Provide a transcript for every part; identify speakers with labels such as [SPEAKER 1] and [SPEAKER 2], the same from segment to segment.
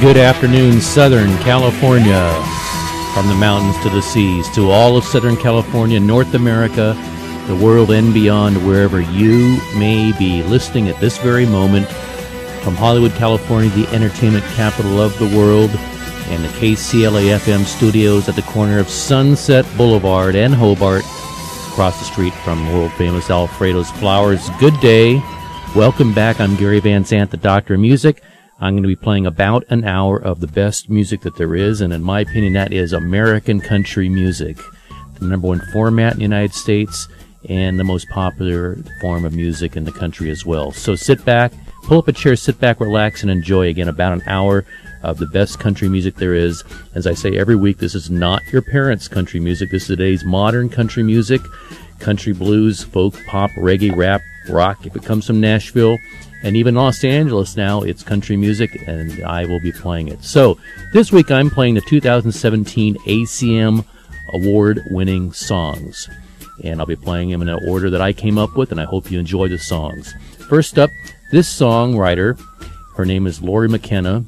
[SPEAKER 1] Good afternoon, Southern California. From the mountains to the seas, to all of Southern California, North America, the world, and beyond, wherever you may be listening at this very moment. From Hollywood, California, the entertainment capital of the world, and the KCLA FM studios at the corner of Sunset Boulevard and Hobart, across the street from world famous Alfredo's Flowers. Good day. Welcome back. I'm Gary Van Zandt, the Doctor of Music. I'm going to be playing about an hour of the best music that there is, and in my opinion, that is American country music. The number one format in the United States and the most popular form of music in the country as well. So sit back, pull up a chair, sit back, relax, and enjoy again about an hour of the best country music there is. As I say every week, this is not your parents' country music. This is today's modern country music, country blues, folk, pop, reggae, rap, rock. If it comes from Nashville, and even Los Angeles now, it's country music, and I will be playing it. So this week I'm playing the 2017 ACM award winning songs. And I'll be playing them in an order that I came up with, and I hope you enjoy the songs. First up, this songwriter, her name is Lori McKenna,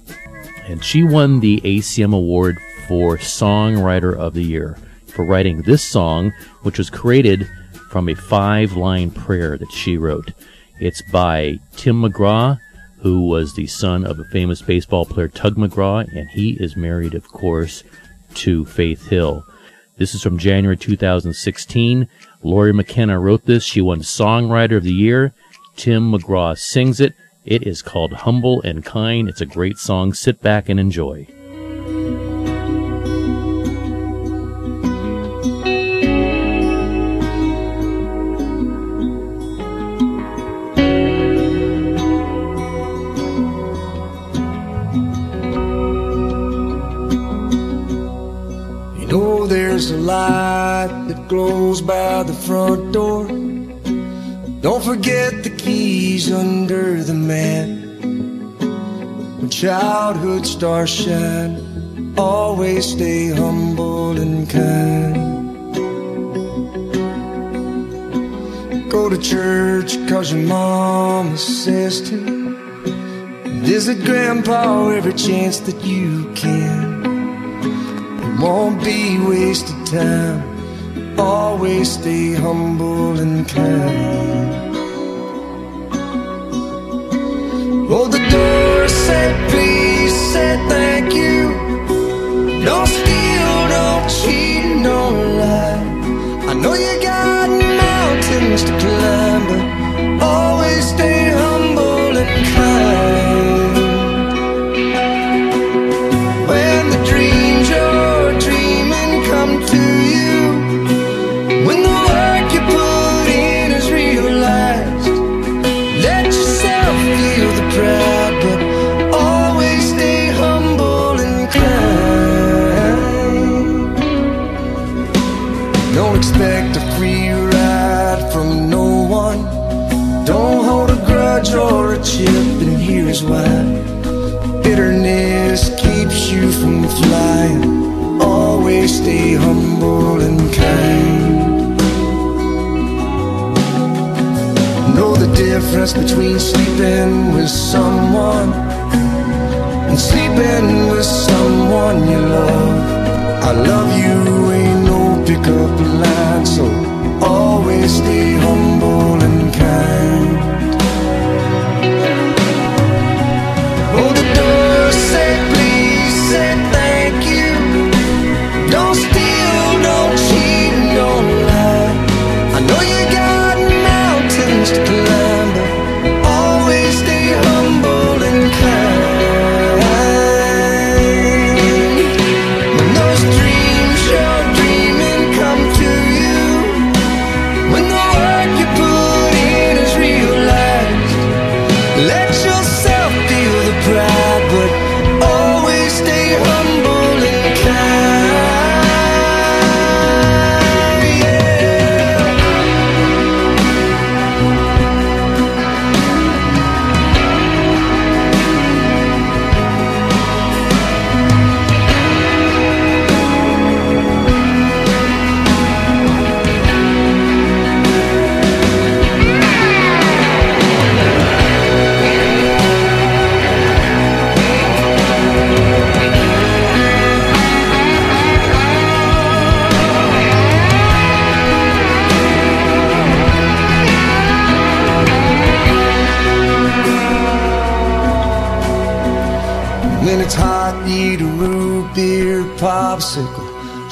[SPEAKER 1] and she won the ACM award for Songwriter of the Year for writing this song, which was created from a five line prayer that she wrote. It's by Tim McGraw, who was the son of a famous baseball player, Tug McGraw, and he is married, of course, to Faith Hill. This is from January 2016. Lori McKenna wrote this. She won Songwriter of the Year. Tim McGraw sings it. It is called Humble and Kind. It's a great song. Sit back and enjoy.
[SPEAKER 2] Light by the front door. Don't forget the keys under the mat. When childhood stars shine, always stay humble and kind. Go to church cause your mama says to. Visit grandpa every chance that you can It won't be wasted time. Always stay humble and kind. Oh, the door said please, said thank you. Don't steal, don't cheat, don't lie. I know you got mountains to climb, stay humble and kind. Know the difference between sleeping with someone and sleeping with someone you love. I love you ain't no pickup line, so always stay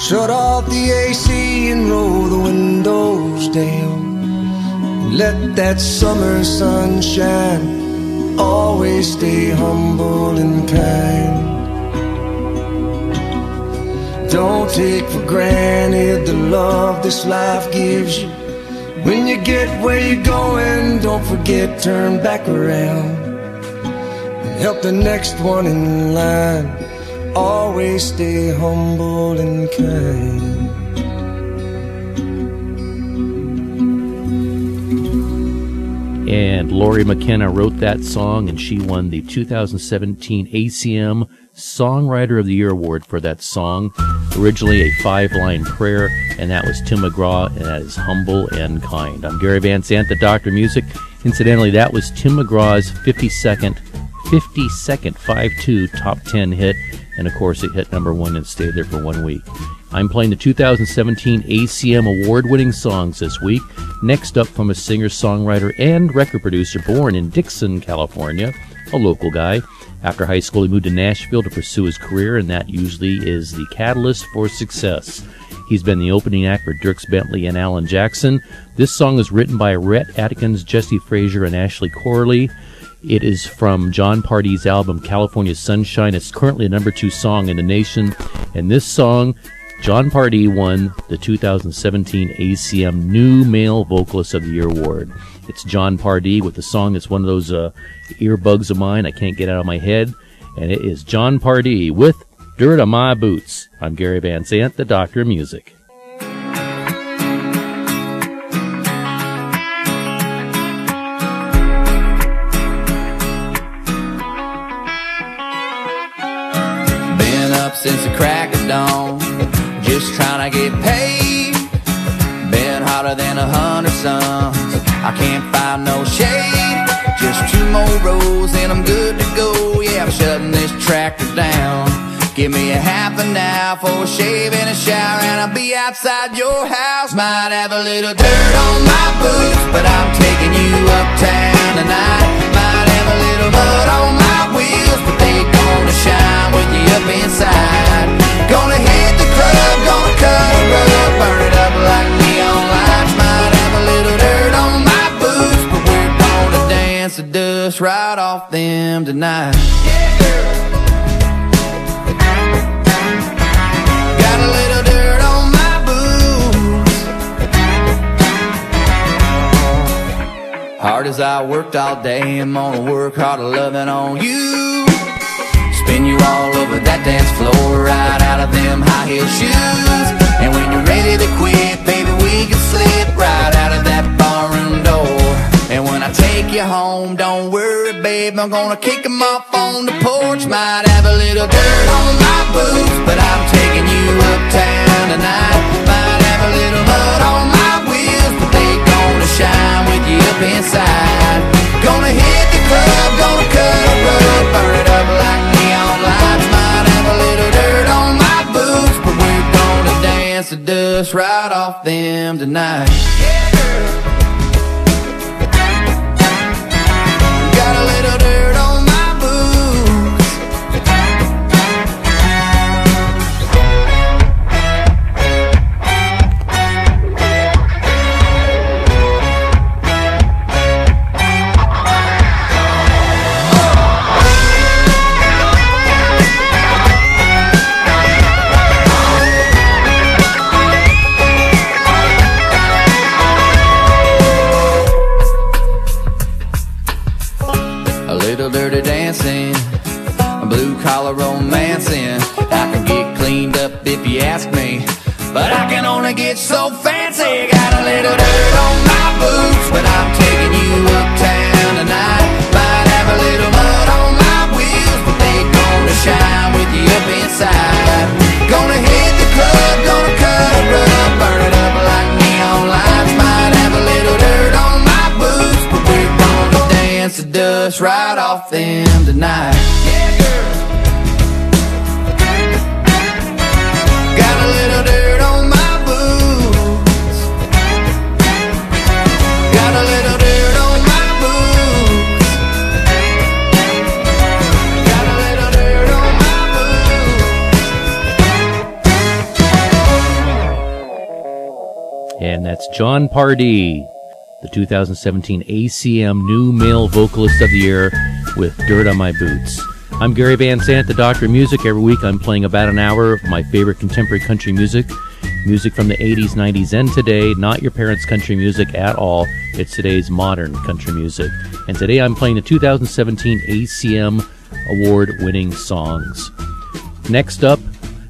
[SPEAKER 2] Shut off the AC and roll the windows down. Let that summer sunshine always stay humble and kind. Don't take for granted the love this life gives you. When you get where you're going, don't forget, turn back around. And help the next one in line. Always stay humble and kind.
[SPEAKER 1] And Lori McKenna wrote that song, and she won the 2017 ACM Songwriter of the Year award for that song. Originally a five line prayer, and that was Tim McGraw, and that is Humble and Kind. I'm Gary Van Zandt, the Doctor Music. Incidentally, that was Tim McGraw's 52nd, 52nd 5 2 top 10 hit, and of course it hit number one and stayed there for one week. I'm playing the 2017 ACM award winning songs this week. Next up from a singer, songwriter, and record producer born in Dixon, California, a local guy. After high school, he moved to Nashville to pursue his career, and that usually is the catalyst for success. He's been the opening act for Dierks Bentley and Alan Jackson. This song is written by Rhett Akins, Jesse Frasure, and Ashley Gorley. It is from Jon Pardi's album California Sunshine. It's currently a number two song in the nation. And this song, Jon Pardi won the 2017 ACM New Male Vocalist of the Year award. It's Jon Pardi with the song that's one of those uh, earbugs of mine I can't get out of my head. And it is Jon Pardi with Dirt on My Boots. I'm Gary Van Zandt, the Doctor of Music.
[SPEAKER 3] Since the crack of dawn, just trying to get paid. Been hotter than a hundred suns. I can't find no shade. Just two more rows and I'm good to go. Yeah, I'm shutting this tractor down. Give me a half an hour for a shave and a shower, and I'll be outside your house. Might have a little dirt on my boots, but I'm taking you uptown tonight. Might have a little mud on my wheels, up inside. Gonna hit the club, gonna cut a rug, burn it up like neon lights. Might have a little dirt on my boots, but we're gonna dance the dust right off them tonight. Got a little dirt on my boots. Hard as I worked all day, I'm gonna work harder loving on you. Spin you all over that dance floor, right out of them high heel shoes. And when you're ready to quit, baby, we can slip right out of that barroom door. And when I take you home, don't worry, babe, I'm gonna kick kick 'em off on the porch. Might have a little dirt on my boots, but I'm taking you uptown tonight. Might have a little mud on my wheels, but they gonna shine with you up inside. Gonna hit the club, gonna cut a rug, burn it up dust right off them tonight. Got
[SPEAKER 1] Jon Pardi, the 2017 ACM New Male Vocalist of the Year with Dirt on My Boots. I'm Gary Van Zandt, the Doctor of Music. Every week I'm playing about an hour of my favorite contemporary country music. Music from the 80s, 90s, and today. Not your parents' country music at all. It's today's modern country music. And today I'm playing the 2017 ACM Award winning songs. Next up,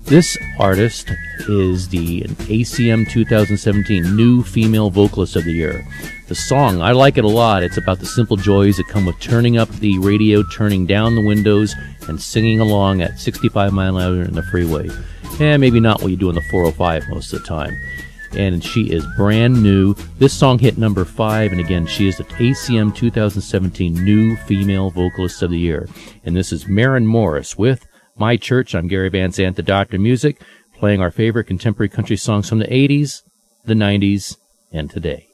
[SPEAKER 1] this artist is the ACM 2017 New Female Vocalist of the Year. The song, I like it a lot. It's about the simple joys that come with turning up the radio, turning down the windows, and singing along at 65 mile an hour in the freeway. And maybe not what you do on the 405 most of the time. And she is brand new. This song hit number five, and again, she is the ACM 2017 New Female Vocalist of the Year. And this is Maren Morris with My Church. I'm Gary Van Zandt, the Doctor Music, playing our favorite contemporary country songs from the 80s, the 90s, and today.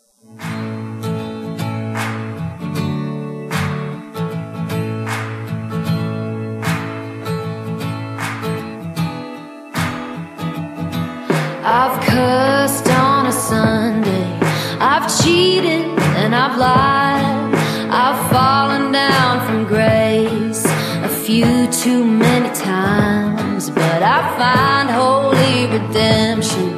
[SPEAKER 4] I've cursed on a Sunday. I've cheated and I've lied. I've fallen down from grace a few too many find holy redemption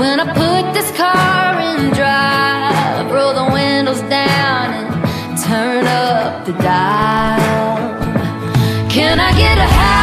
[SPEAKER 4] when I put this car in drive. Roll the windows down and turn up the dial. Can I get a hallelujah?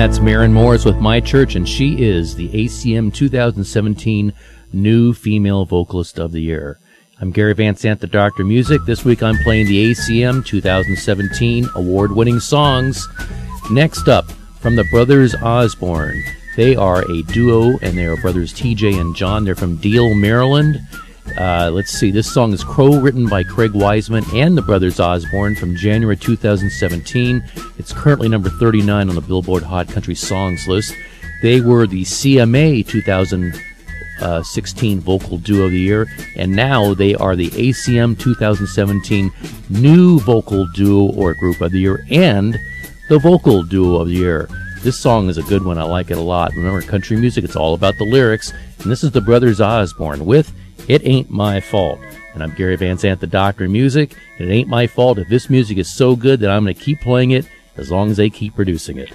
[SPEAKER 4] That's
[SPEAKER 1] Maren Morris with My Church, and she is the ACM 2017 New Female Vocalist of the Year. I'm Gary Van Zandt, the Doctor Music. This week I'm playing the ACM 2017 award winning songs. Next up, from the Brothers Osborne. They are a duo, and they are brothers TJ and John. They're from Deal, Maryland. Uh, let's see, this song is Crow, written by Craig Wiseman and the Brothers Osborne from January 2017. It's currently number 39 on the Billboard Hot Country Songs list. They were the CMA 2016 Vocal Duo of the Year, and now they are the ACM 2017 New Vocal Duo or Group of the Year and the Vocal Duo of the Year.
[SPEAKER 5] This song is a good one. I like it a lot. Remember, country music, it's all about the lyrics. And this is the Brothers Osborne with It Ain't My Fault. And I'm Gary Van Zandt, the Doctor of Music. And it ain't my fault if this music is so good that I'm going to keep playing it as long as they keep producing it.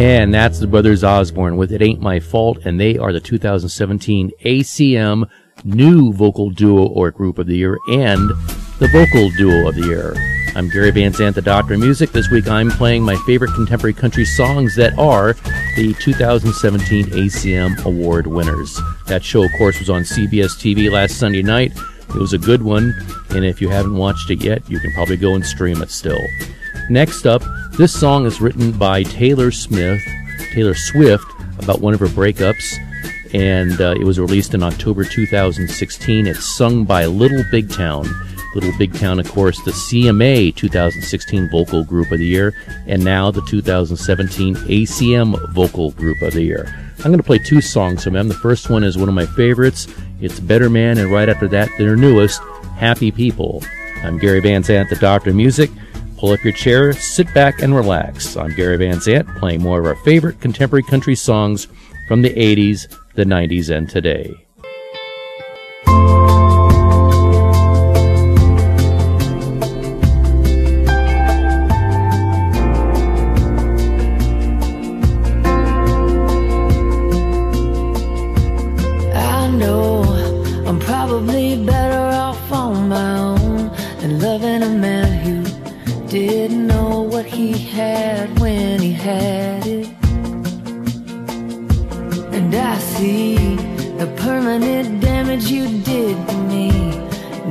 [SPEAKER 5] And that's the Brothers Osborne with It Ain't My Fault, and they are the 2017 ACM New Vocal Duo or Group of the Year and the Vocal Duo of the Year. I'm Gary Van Zandt, the Doctor of Music. This week I'm playing my favorite contemporary country songs that are the 2017 ACM Award winners. That show, of course, was on CBS TV last Sunday night. It was a good one, and if you haven't watched it yet, you can probably go and stream it still. Next up, this song is written by Taylor Smith, Taylor Swift, about one of her breakups, and uh, it was released in October 2016. It's sung by Little Big Town. Little Big Town, of course, the CMA 2016 Vocal Group of the Year, and now the 2017 ACM Vocal Group of the Year. I'm going to play two songs from them. The first one is one of my favorites. It's Better Man, and right after that, their newest, Happy People. I'm Gary Van Zandt, the Doctor of Music. Pull up your chair, sit back, and relax. I'm Gary Van Zandt, playing more of our favorite contemporary country songs from the 80s, the 90s, and today.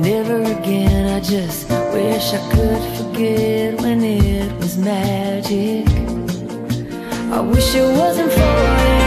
[SPEAKER 6] Never again, I just wish I could forget when it was magic. I wish it wasn't for.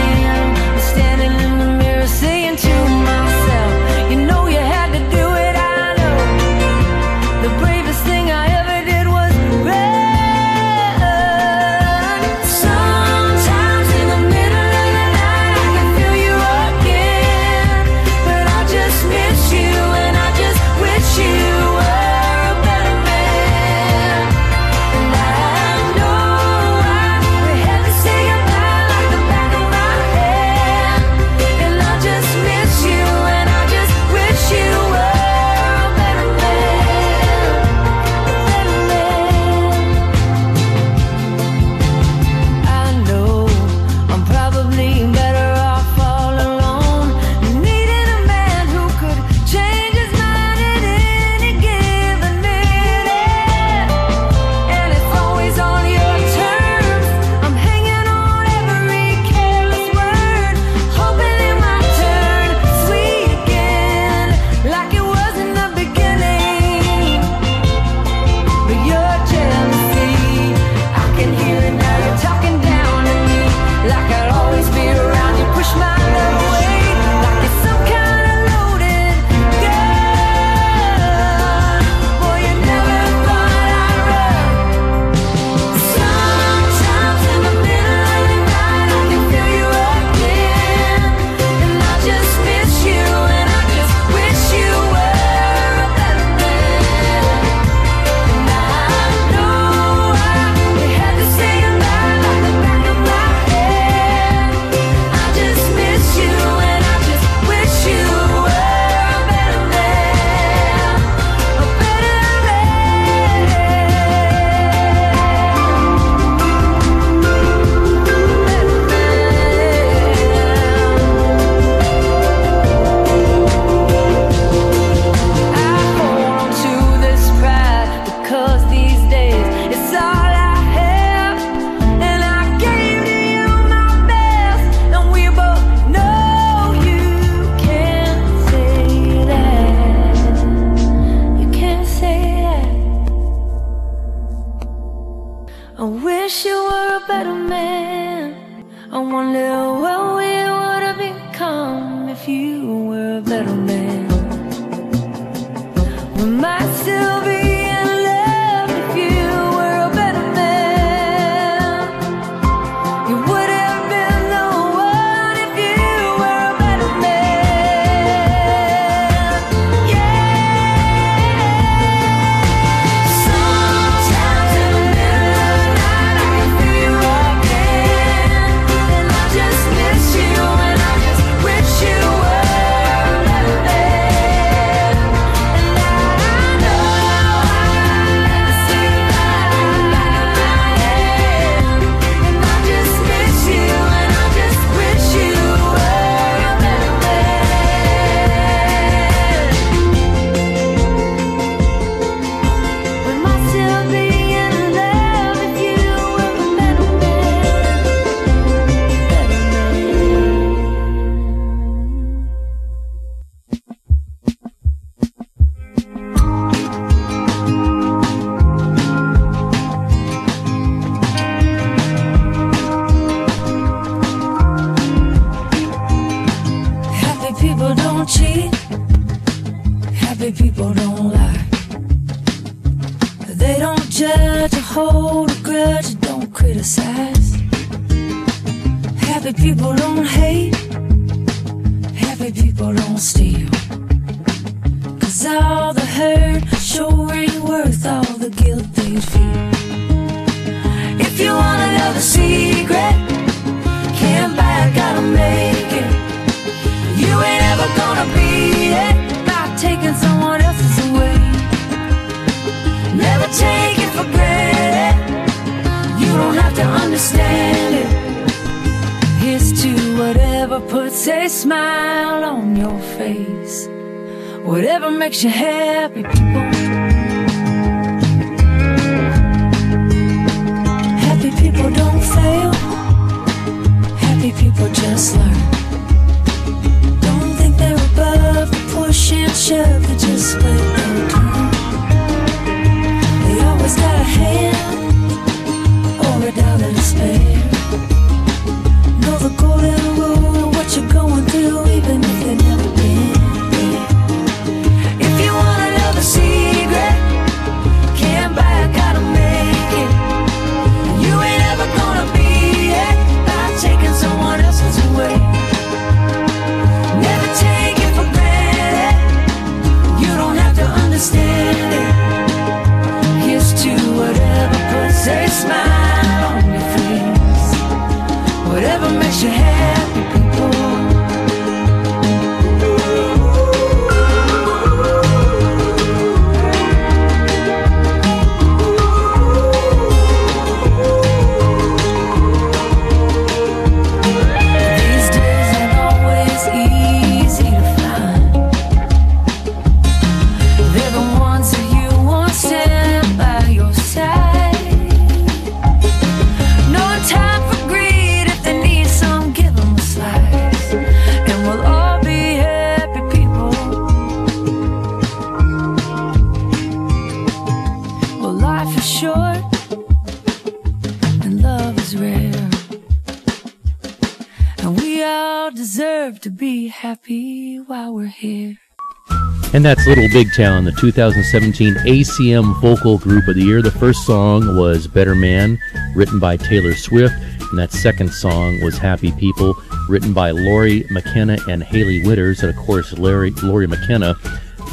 [SPEAKER 4] And
[SPEAKER 1] that's Little Big Town, the 2017 ACM Vocal Group of the Year. The first song was Better Man, written by Taylor Swift, and that second song was Happy People, written by Lori McKenna and Hailey Whitters. And of course, Larry, Lori McKenna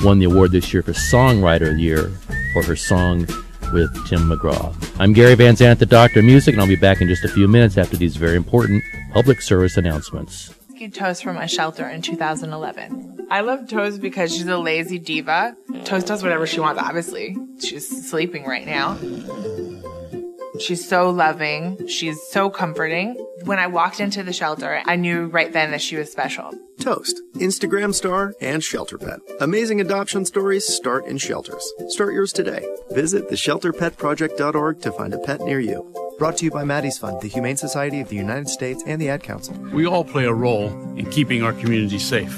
[SPEAKER 1] won the award this year for Songwriter of the Year for her song with Tim McGraw. I'm Gary Van Zandt, the Doctor of Music, and I'll be back in just a few minutes after these very important public service announcements.
[SPEAKER 7] Toast from a shelter in 2011. I love Toast because she's a lazy diva. Toast does whatever she wants, obviously. She's sleeping right now. She's so loving. She's so comforting. When I walked into the shelter, I knew right then that she was special.
[SPEAKER 8] Toast, Instagram star, and shelter pet. Amazing adoption stories start in shelters. Start yours today. Visit theshelterpetproject.org to find a pet near you. Brought to you by Maddie's Fund, the Humane Society of the United States, and the Ad Council.
[SPEAKER 9] We all play a role in keeping our community safe.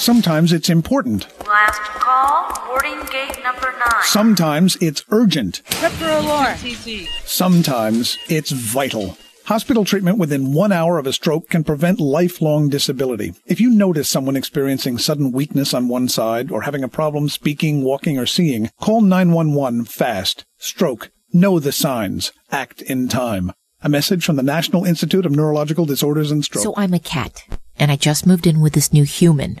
[SPEAKER 10] Sometimes it's important.
[SPEAKER 11] Last call, boarding gate number nine.
[SPEAKER 10] Sometimes it's urgent.
[SPEAKER 11] Trip alarm.
[SPEAKER 10] Sometimes it's vital. Hospital treatment within one hour of a stroke can prevent lifelong disability. If you notice someone experiencing sudden weakness on one side or having a problem speaking, walking, or seeing, call 911 fast. Stroke. Know the signs. Act in time. A message from the National Institute of Neurological Disorders and Stroke.
[SPEAKER 12] So I'm a cat, and I just moved in with this new human,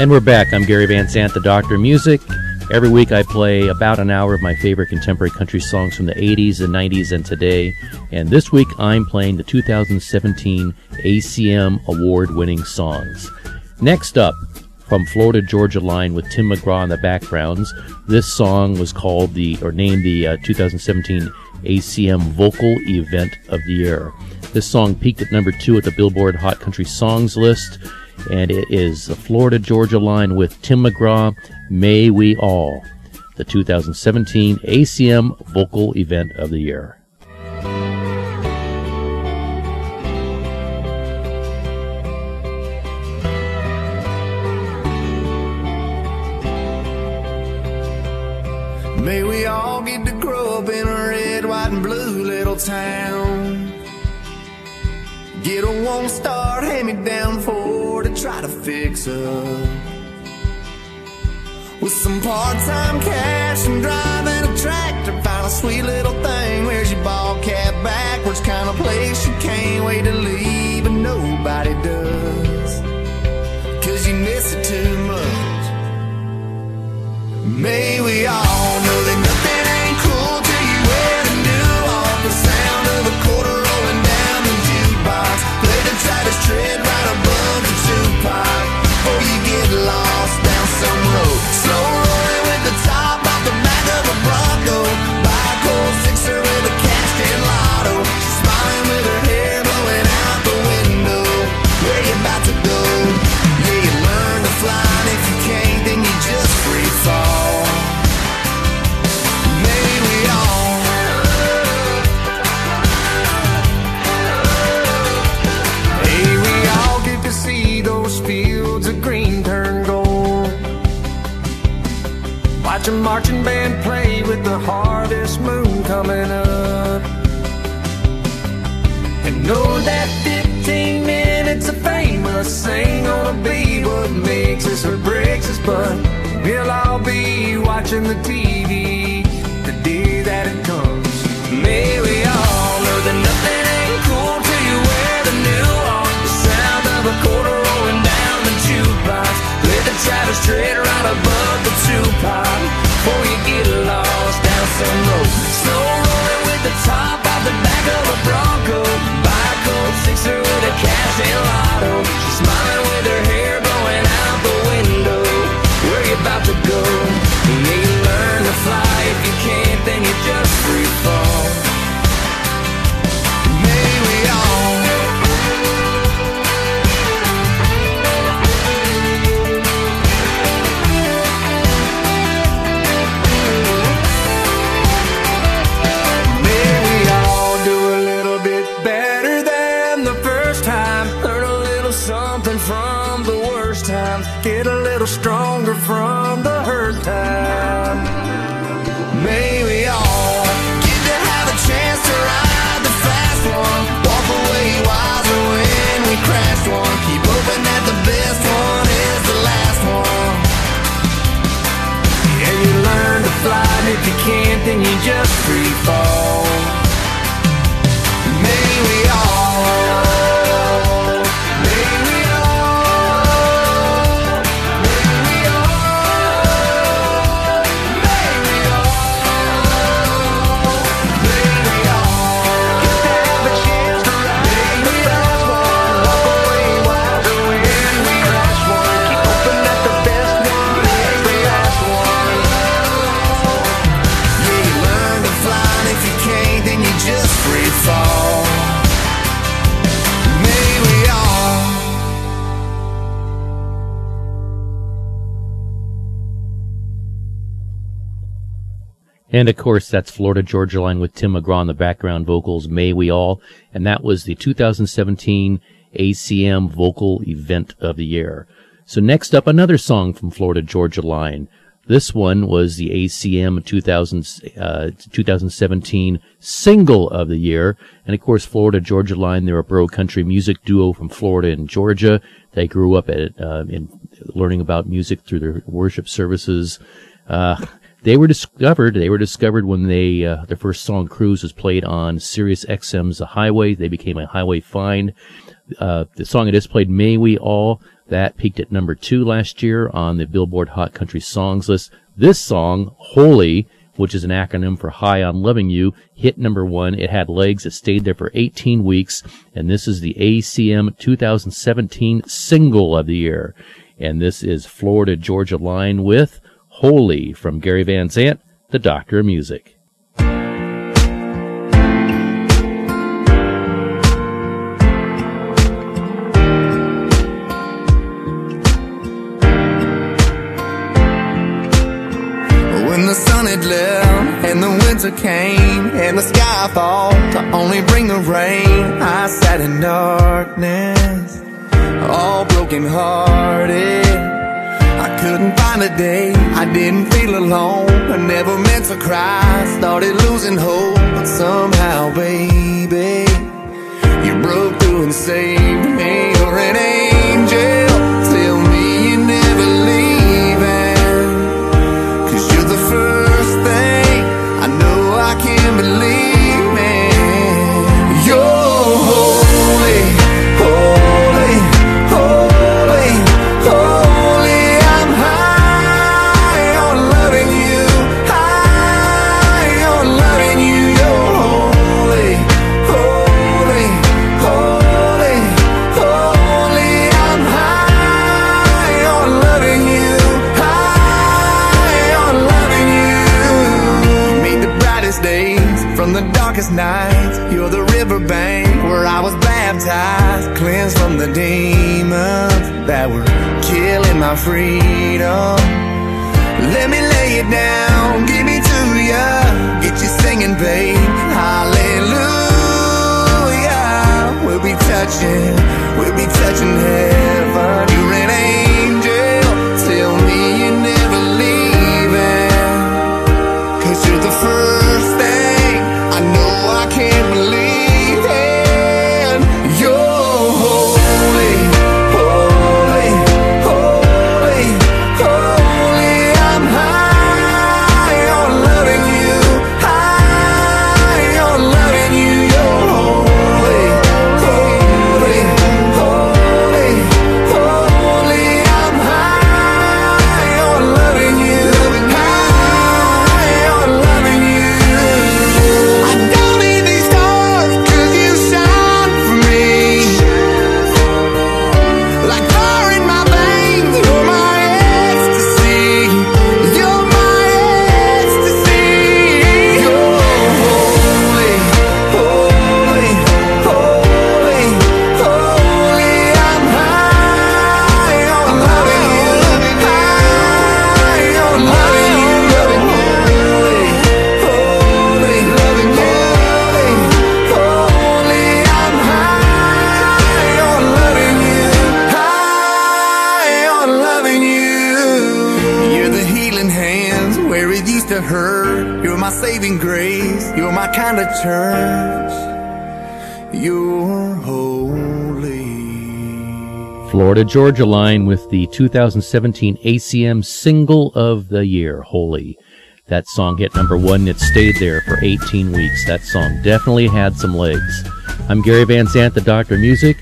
[SPEAKER 1] And we're back. I'm Gary Van Zandt, the Doctor of Music. Every week I play about an hour of my favorite contemporary country songs from the 80s and 90s and today. And this week I'm playing the 2017 ACM award winning songs. Next up, from Florida Georgia Line with Tim McGraw in the backgrounds. This song was called the, or named the uh, 2017 ACM Vocal Event of the Year. This song peaked at number two at the Billboard Hot Country Songs list, and it is the Florida Georgia Line with Tim McGraw, May We All, the 2017 ACM Vocal Event of the Year.
[SPEAKER 3] May we all get to grow up in a red, white, and blue little town. Get a one star hand me down for try to fix up. With some part time cash and driving a tractor, find a sweet little thing. Where's your ball cap backwards? Kind of place you can't wait to leave, and nobody does. Cause you miss it too much. May we all know that nothing ain't cool till you wear the new off the sound of a quarter rolling down the jukebox. Play the tightest coming up. And know that 15 minutes of fame ain't gonna be what makes us or breaks us, but we'll all be watching the TV And
[SPEAKER 1] of course, that's Florida Georgia Line with Tim McGraw on the background vocals, May We All. And that was the 2017 ACM Vocal Event of the Year. So next up, another song from Florida Georgia Line. This one was the ACM 2000, uh, 2017 Single of the Year. And of course, Florida Georgia Line, they're a bro country music duo from Florida and Georgia. They grew up at, uh, in learning about music through their worship services. Uh, they were discovered. They were discovered when they uh, their first song "Cruise" was played on Sirius XM's "The Highway." They became a highway find. Uh, the song it is played, "May We All," that peaked at number two last year on the Billboard Hot Country Songs list. This song, "Holy," which is an acronym for "High on Loving You," hit number one. It had legs. It stayed there for 18 weeks, and this is the ACM 2017 Single of the Year. And this is Florida Georgia Line with Holy from Gary Van Zandt, the Doctor of Music.
[SPEAKER 3] When the sun had left and the winter came and the sky fall to only bring the rain, I sat in darkness, all broken hearted. Couldn't find a day I didn't feel alone. I never meant to cry. Started losing hope, but somehow, baby, you broke through and saved me. You're an angel. Church. You're holy.
[SPEAKER 1] Florida Georgia line with the 2017 ACM Single of the Year, Holy. That song hit number one. It stayed there for 18 weeks. That song definitely had some legs. I'm Gary Van Zandt, the Doctor of Music.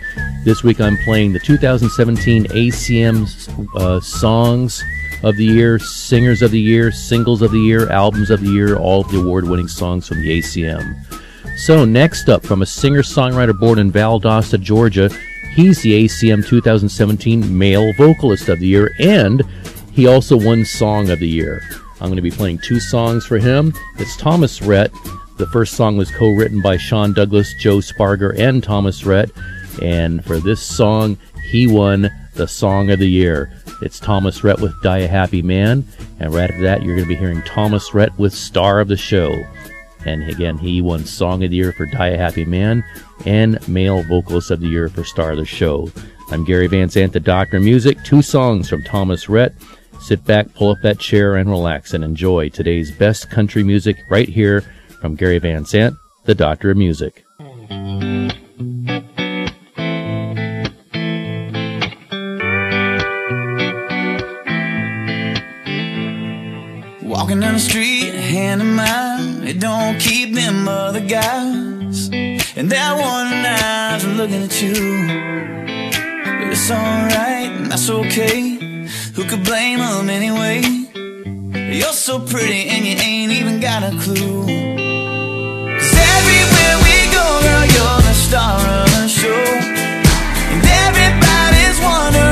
[SPEAKER 1] This week I'm playing the 2017 ACM uh, Songs of the Year, Singers of the Year, Singles of the Year, Albums of the Year, all of the award winning songs from the ACM. So, next up, from a singer songwriter born in Valdosta, Georgia, he's the ACM 2017 Male Vocalist of the Year, and he also won Song of the Year. I'm going to be playing two songs for him. It's Thomas Rhett. The first song was co written by Sean Douglas, Joe Spargur, and Thomas Rhett. And for this song, he won the Song of the Year. It's Thomas Rhett with Die a Happy Man. And right after that, you're going to be hearing Thomas Rhett with Star of the Show. And again, he won Song of the Year for Die a Happy Man and Male Vocalist of the Year for Star of the Show. I'm Gary Van Zandt, the Doctor of Music. Two songs from Thomas Rhett. Sit back, pull up that chair, and relax and enjoy today's best country music right here from Gary Van Zandt, the Doctor of Music.
[SPEAKER 13] Walking down the street, hand in mine. It don't keep them other guys. And that one eye's looking at you. But it's alright, and that's okay. Who could blame them anyway? You're so pretty and you ain't even got a clue. 'Cause everywhere we go, girl, you're the star of the show. And everybody's wondering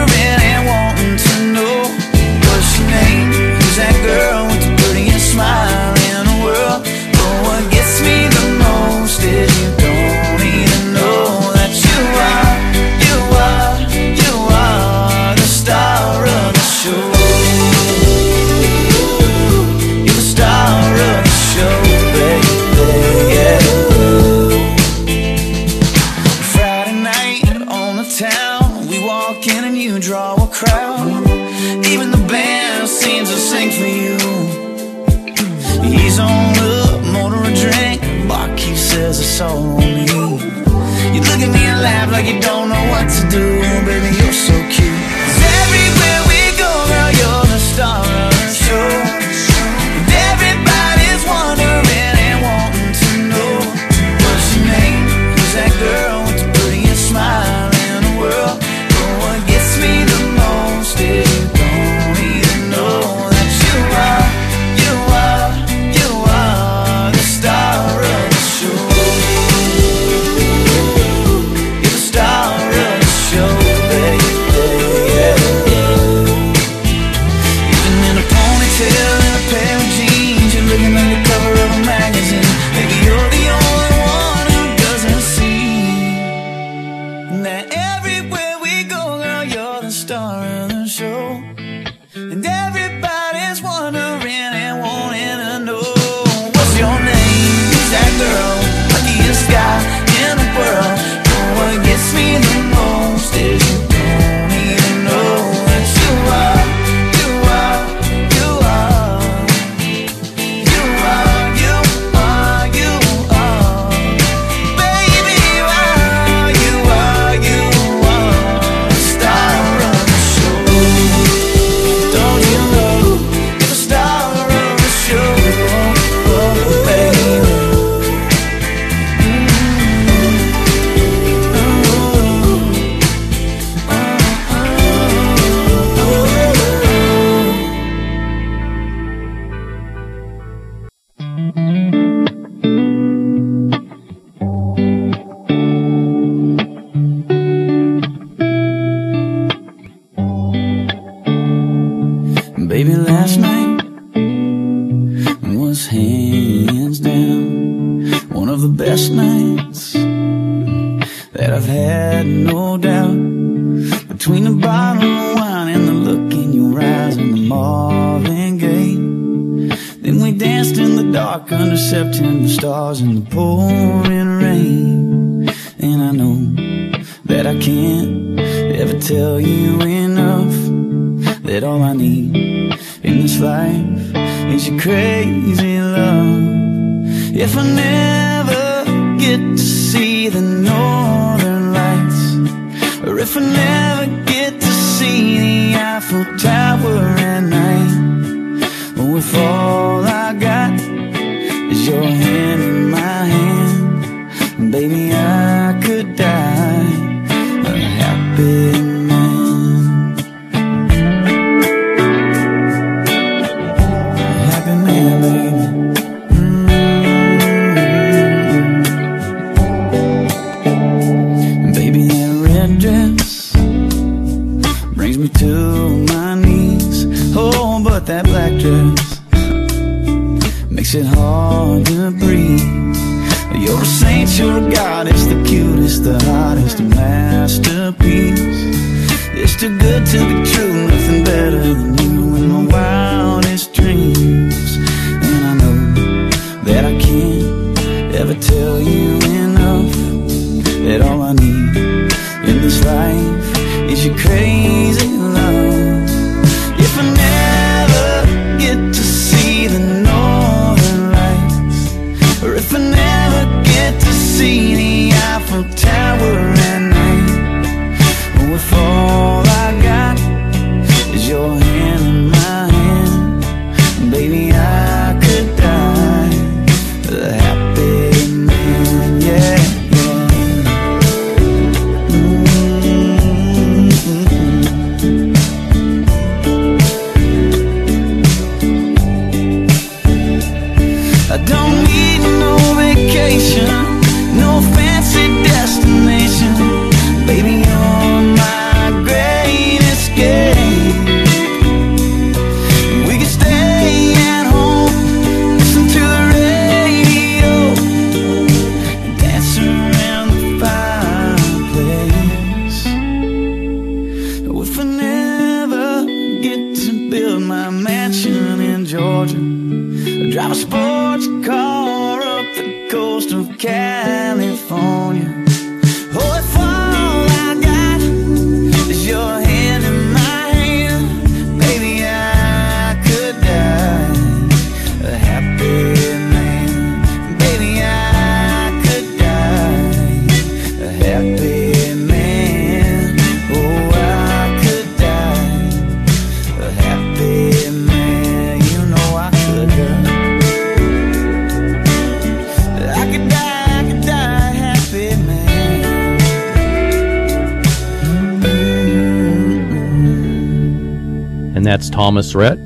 [SPEAKER 1] Thomas Rhett.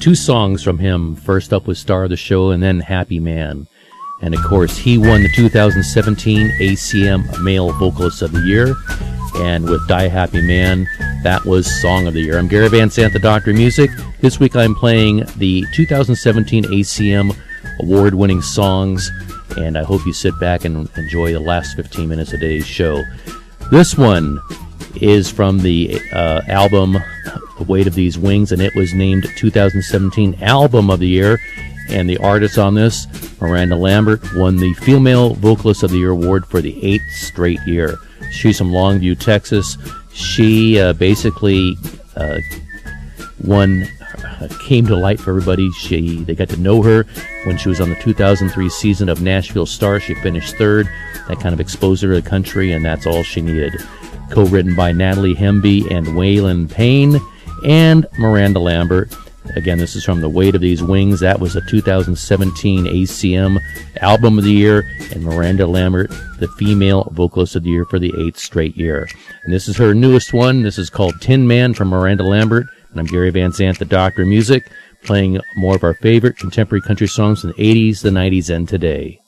[SPEAKER 1] Two songs from him. First up was Star of the Show and then Happy Man. And of course, he won the 2017 ACM Male Vocalist of the Year. And with Die Happy Man, that was Song of the Year. I'm Gary Van Zandt, the Doctor Music. This week I'm playing the 2017 ACM award winning songs. And I hope you sit back and enjoy the last 15 minutes of today's show. This one is from the uh, album The Weight of These Wings, and it was named 2017 Album of the Year. And the artist on this, Miranda Lambert, won the Female Vocalist of the Year award for the eighth straight year. She's from Longview, Texas. She uh, basically uh, won, uh, came to light for everybody. She they got to know her when she was on the 2003 season of Nashville Star. She finished third. That kind of exposed her to the country, and that's all she needed co-written by Natalie Hemby and Waylon Payne and Miranda Lambert. Again, this is from The Weight of These Wings. That was a 2017 ACM Album of the Year, and Miranda Lambert, the female vocalist of the year for the eighth straight year. And this is her newest one. This is called Tin Man from Miranda Lambert. And I'm Gary Van Zandt, the Doctor of Music, playing more of our favorite contemporary country songs from the 80s, the 90s, and today.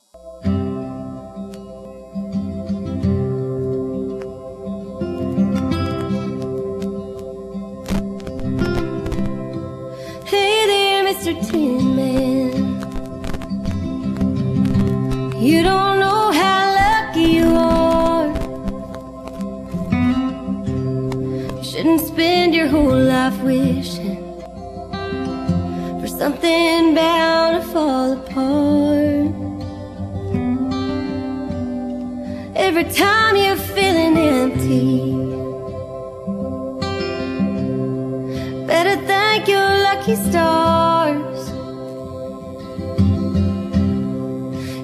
[SPEAKER 4] Life wishing for something bound to fall apart. Every time you're feeling empty. Better thank your lucky stars.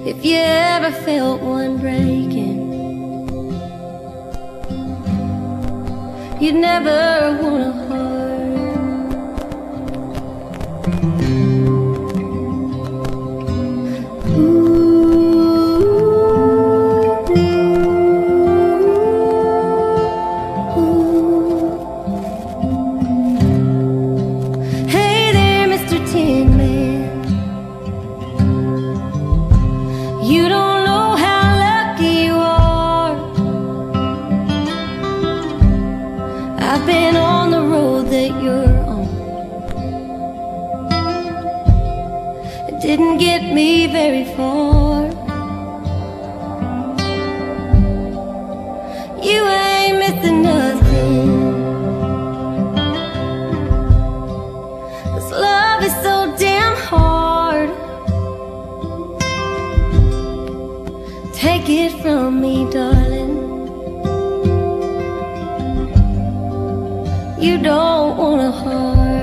[SPEAKER 4] If you ever felt one breaking, you'd never want don't want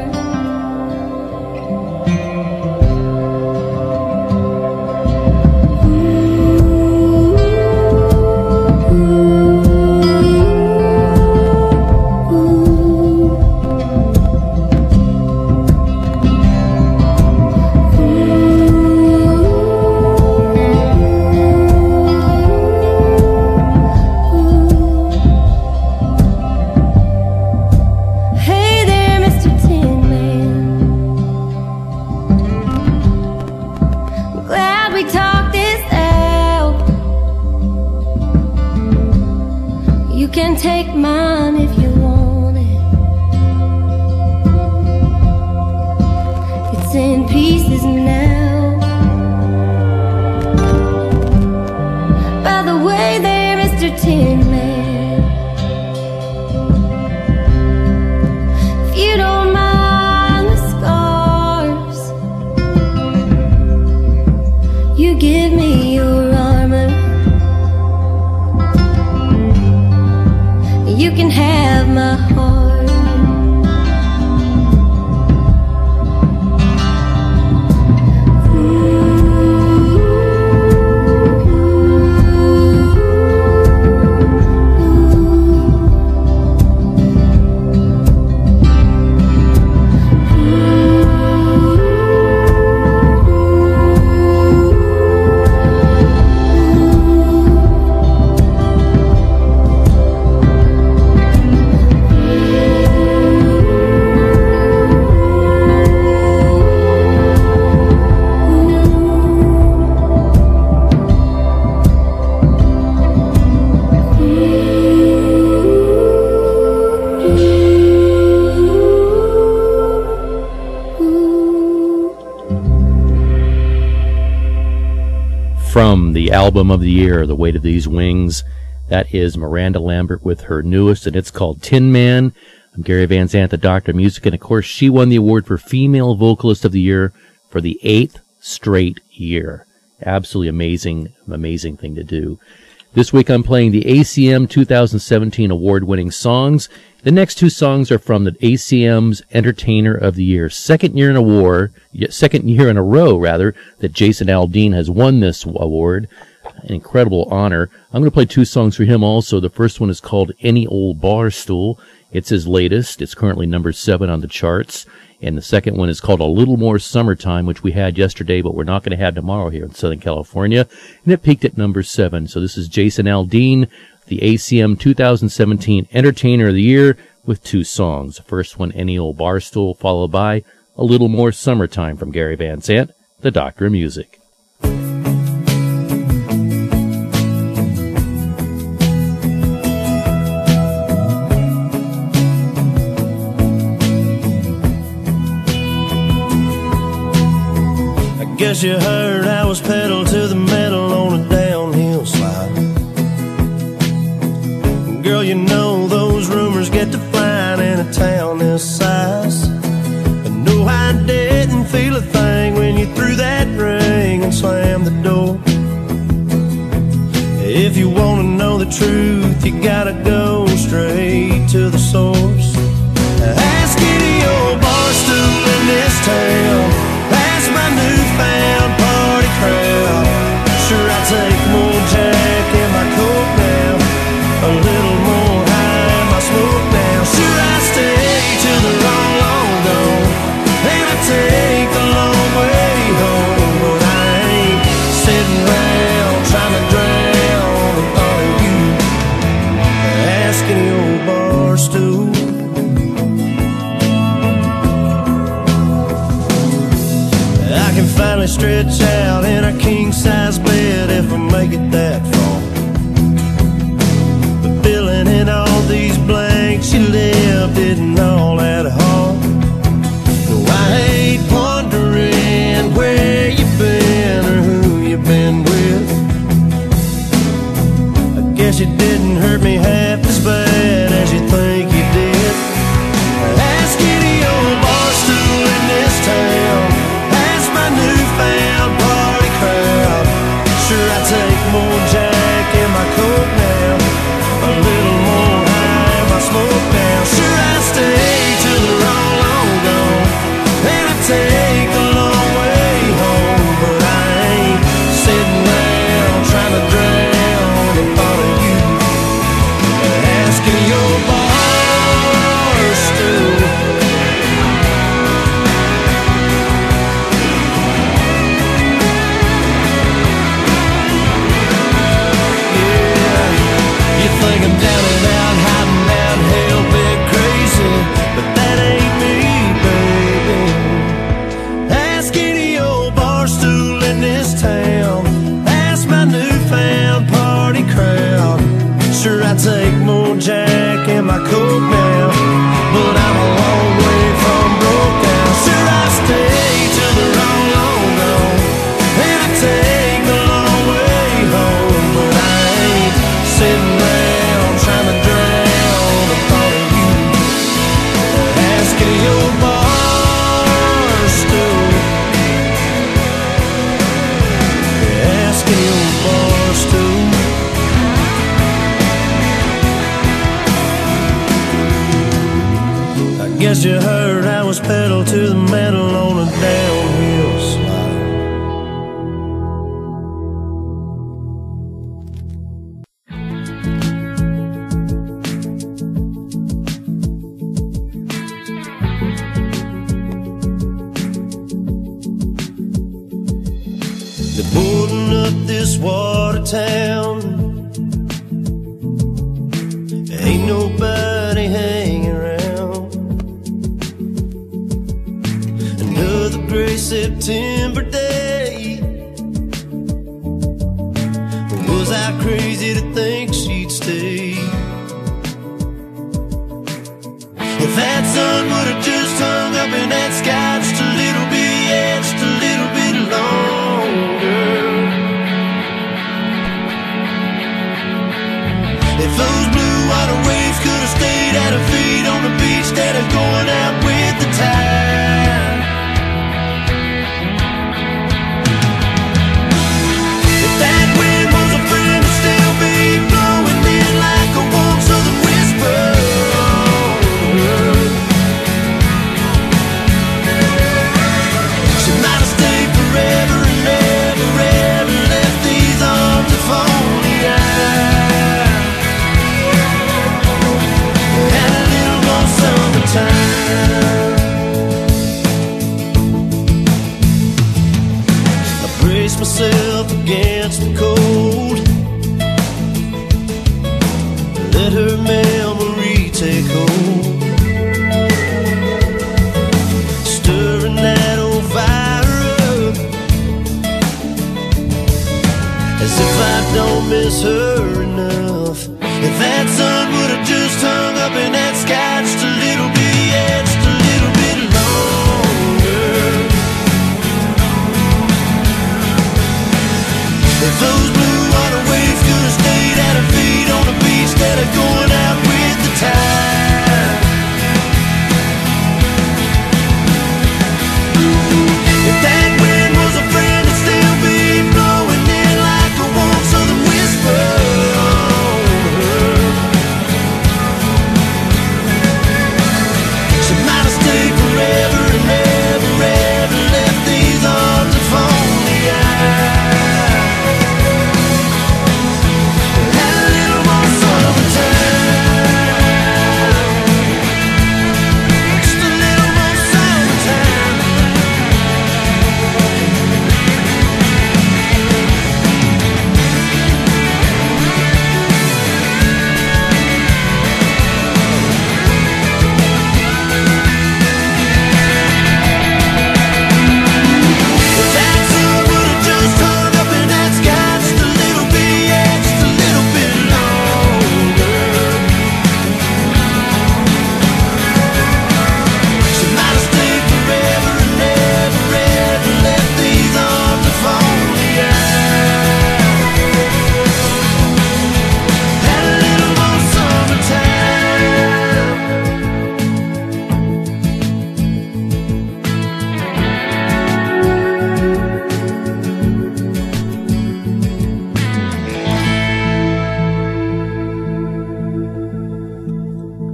[SPEAKER 1] from the album of the year, The Weight of These Wings. That is Miranda Lambert with her newest, and it's called Tin Man. I'm Gary Van Zandt, the Doctor of Music, and of course, she won the award for Female Vocalist of the Year for the eighth straight year. Absolutely amazing, amazing thing to do. This week I'm playing the ACM 2017 award winning songs. The next two songs are from the ACM's Entertainer of the Year. Second year in a war, second year in a row rather, that Jason Aldean has won this award. An incredible honor. I'm going to play two songs for him also. The first one is called Any Old Bar Stool. It's his latest. It's currently number seven on the charts. And the second one is called A Little More Summertime, which we had yesterday, but we're not going to have tomorrow here in Southern California. And it peaked at number seven. So this is Jason Aldean, the ACM 2017 Entertainer of the Year with two songs. The first one, Any Old Barstool, followed by A Little More Summertime from Gary Van Zandt, the Doctor of Music.
[SPEAKER 14] I guess you heard I was pedal You wanna know the truth, you gotta go straight to the source. Ask any old bar stool in this town. I take more Jack my coat now,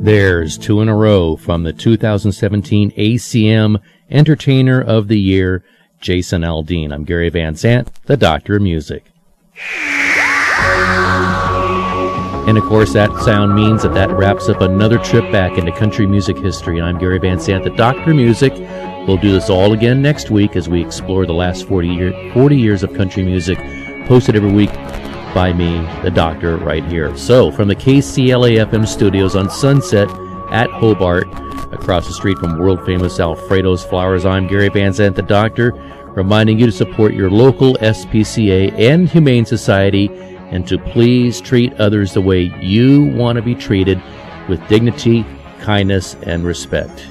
[SPEAKER 1] There's two in a row from the 2017 ACM Entertainer of the Year, Jason Aldean. I'm Gary Van Zandt, the Doctor of Music. And of course, that sound means that that wraps up another trip back into country music history. I'm Gary Van Zandt, the Doctor of Music. We'll do this all again next week as we explore the last 40, year, 40 years of country music, posted every week by me, the Doctor, right here. So, from the KCLA FM studios on Sunset at Hobart, across the street from world famous Alfredo's Flowers, I'm Gary Van Zandt, the Doctor, reminding you to support your local SPCA and Humane Society and to please treat others the way you want to be treated with dignity, kindness, and respect.